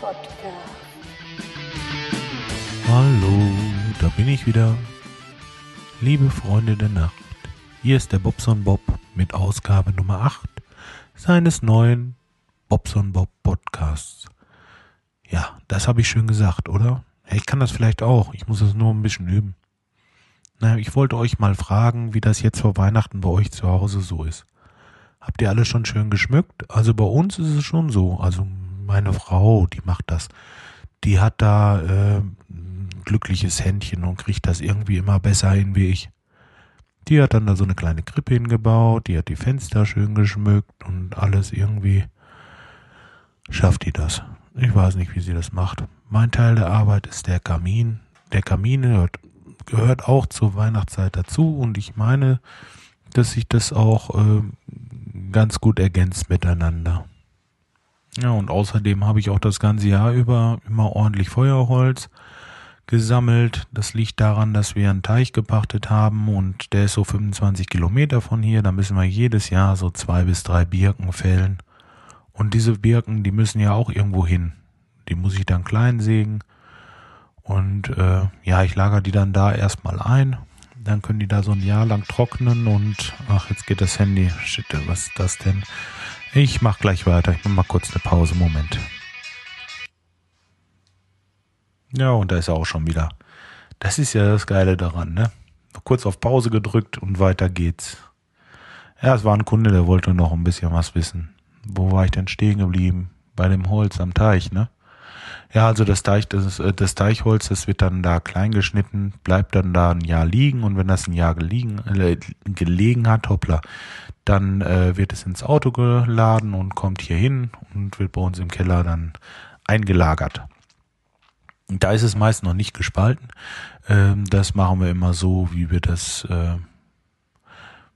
Podcast. Hallo, da bin ich wieder. Liebe Freunde der Nacht, hier ist der Bobson Bob mit Ausgabe Nummer 8 seines neuen Bobson Bob Podcasts. Ja, das habe ich schön gesagt, oder? Ich kann das vielleicht auch, ich muss es nur ein bisschen üben. Na, ich wollte euch mal fragen, wie das jetzt vor Weihnachten bei euch zu Hause so ist. Habt ihr alle schon schön geschmückt? Also bei uns ist es schon so. Also meine Frau, die macht das. Die hat da äh, ein glückliches Händchen und kriegt das irgendwie immer besser hin wie ich. Die hat dann da so eine kleine Krippe hingebaut, die hat die Fenster schön geschmückt und alles irgendwie schafft die das. Ich weiß nicht, wie sie das macht. Mein Teil der Arbeit ist der Kamin. Der Kamin gehört, gehört auch zur Weihnachtszeit dazu und ich meine, dass sich das auch äh, ganz gut ergänzt miteinander. Ja, und außerdem habe ich auch das ganze Jahr über immer ordentlich Feuerholz gesammelt. Das liegt daran, dass wir einen Teich gepachtet haben und der ist so 25 Kilometer von hier. Da müssen wir jedes Jahr so zwei bis drei Birken fällen. Und diese Birken, die müssen ja auch irgendwo hin. Die muss ich dann klein sägen. Und äh, ja, ich lager die dann da erstmal ein. Dann können die da so ein Jahr lang trocknen und ach, jetzt geht das Handy. Shit, was ist das denn? Ich mach gleich weiter. Ich mach mal kurz eine Pause. Moment. Ja, und da ist er auch schon wieder. Das ist ja das Geile daran, ne? Kurz auf Pause gedrückt und weiter geht's. Ja, es war ein Kunde, der wollte noch ein bisschen was wissen. Wo war ich denn stehen geblieben? Bei dem Holz am Teich, ne? Ja, also das Teich, das, äh, das Teichholz, das wird dann da klein geschnitten, bleibt dann da ein Jahr liegen und wenn das ein Jahr gelegen, äh, gelegen hat, hoppla, dann äh, wird es ins Auto geladen und kommt hier hin und wird bei uns im Keller dann eingelagert. Da ist es meist noch nicht gespalten. Ähm, das machen wir immer so, wie wir das, äh,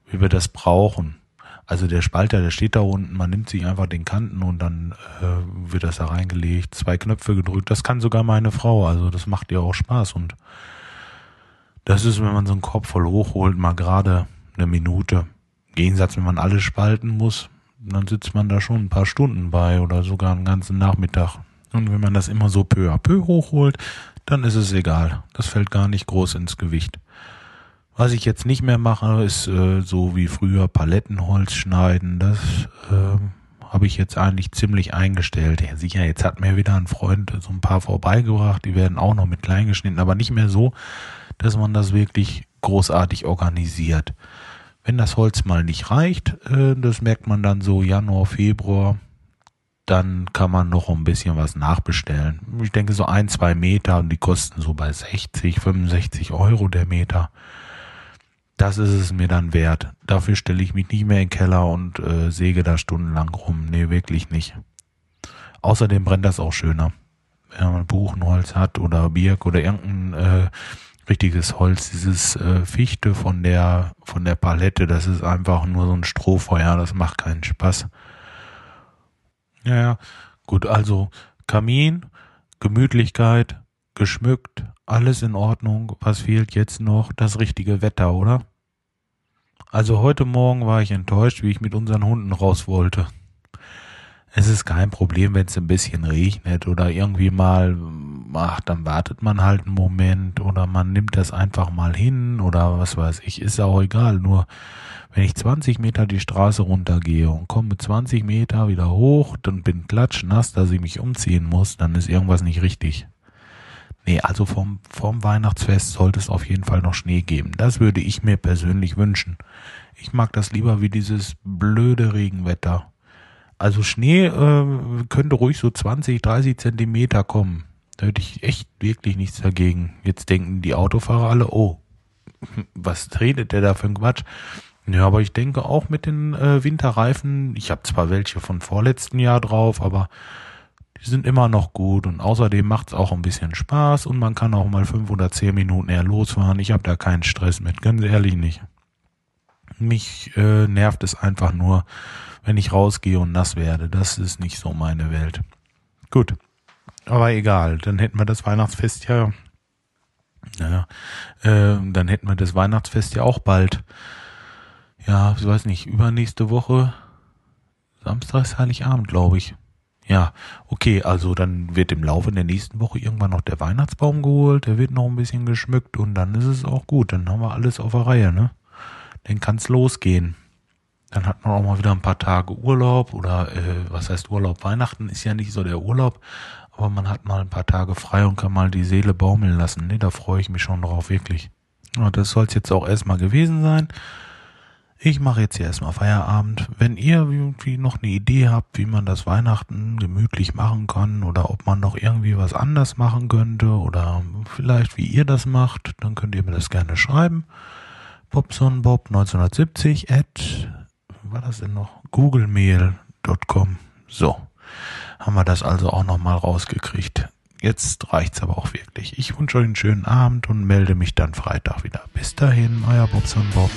wie wir das brauchen. Also der Spalter, der steht da unten, man nimmt sich einfach den Kanten und dann äh, wird das da reingelegt, zwei Knöpfe gedrückt. Das kann sogar meine Frau, also das macht ihr auch Spaß. Und das ist, wenn man so einen Korb voll hochholt, mal gerade eine Minute. Im Gegensatz, wenn man alles spalten muss, dann sitzt man da schon ein paar Stunden bei oder sogar einen ganzen Nachmittag. Und wenn man das immer so peu à peu hochholt, dann ist es egal. Das fällt gar nicht groß ins Gewicht. Was ich jetzt nicht mehr mache, ist äh, so wie früher Palettenholz schneiden. Das äh, habe ich jetzt eigentlich ziemlich eingestellt. Ja, sicher, jetzt hat mir wieder ein Freund so ein paar vorbeigebracht. Die werden auch noch mit klein geschnitten, aber nicht mehr so, dass man das wirklich großartig organisiert. Wenn das Holz mal nicht reicht, äh, das merkt man dann so Januar, Februar, dann kann man noch ein bisschen was nachbestellen. Ich denke so ein, zwei Meter und die kosten so bei 60, 65 Euro der Meter. Das ist es mir dann wert. Dafür stelle ich mich nicht mehr in den Keller und äh, säge da stundenlang rum. Nee, wirklich nicht. Außerdem brennt das auch schöner. Wenn man Buchenholz hat oder Birk oder irgendein äh, richtiges Holz, dieses äh, Fichte von der von der Palette, das ist einfach nur so ein Strohfeuer, das macht keinen Spaß. Ja. Gut, also Kamin, Gemütlichkeit, geschmückt, alles in Ordnung. Was fehlt jetzt noch? Das richtige Wetter, oder? Also heute Morgen war ich enttäuscht, wie ich mit unseren Hunden raus wollte. Es ist kein Problem, wenn es ein bisschen regnet oder irgendwie mal, ach, dann wartet man halt einen Moment oder man nimmt das einfach mal hin oder was weiß ich, ist auch egal. Nur wenn ich 20 Meter die Straße runtergehe und komme 20 Meter wieder hoch, dann bin klatschnass, dass ich mich umziehen muss, dann ist irgendwas nicht richtig. Nee, also vom, vom Weihnachtsfest sollte es auf jeden Fall noch Schnee geben. Das würde ich mir persönlich wünschen. Ich mag das lieber wie dieses blöde Regenwetter. Also Schnee äh, könnte ruhig so 20, 30 Zentimeter kommen. Da hätte ich echt wirklich nichts dagegen. Jetzt denken die Autofahrer alle, oh, was redet der da für ein Quatsch? Ja, aber ich denke auch mit den äh, Winterreifen, ich habe zwar welche von vorletzten Jahr drauf, aber die sind immer noch gut und außerdem macht's auch ein bisschen Spaß und man kann auch mal fünf oder zehn Minuten eher losfahren. Ich habe da keinen Stress mit, ganz ehrlich nicht. Mich äh, nervt es einfach nur, wenn ich rausgehe und nass werde. Das ist nicht so meine Welt. Gut. Aber egal, dann hätten wir das Weihnachtsfest ja, naja, äh, dann hätten wir das Weihnachtsfest ja auch bald. Ja, ich weiß nicht, übernächste Woche, Samstag ist Heiligabend, glaube ich. Ja, okay, also dann wird im Laufe der nächsten Woche irgendwann noch der Weihnachtsbaum geholt, der wird noch ein bisschen geschmückt und dann ist es auch gut. Dann haben wir alles auf der Reihe, ne? Dann kann's losgehen. Dann hat man auch mal wieder ein paar Tage Urlaub oder äh, was heißt Urlaub? Weihnachten ist ja nicht so der Urlaub, aber man hat mal ein paar Tage frei und kann mal die Seele baumeln lassen. Ne, da freue ich mich schon drauf, wirklich. Ja, das soll es jetzt auch erstmal gewesen sein. Ich mache jetzt hier erstmal Feierabend. Wenn ihr irgendwie noch eine Idee habt, wie man das Weihnachten gemütlich machen kann oder ob man noch irgendwie was anders machen könnte oder vielleicht wie ihr das macht, dann könnt ihr mir das gerne schreiben. Bobsonbob1970 at, war das denn noch? googlemail.com. So, haben wir das also auch nochmal rausgekriegt. Jetzt reicht's aber auch wirklich. Ich wünsche euch einen schönen Abend und melde mich dann Freitag wieder. Bis dahin, euer Bobson Bob.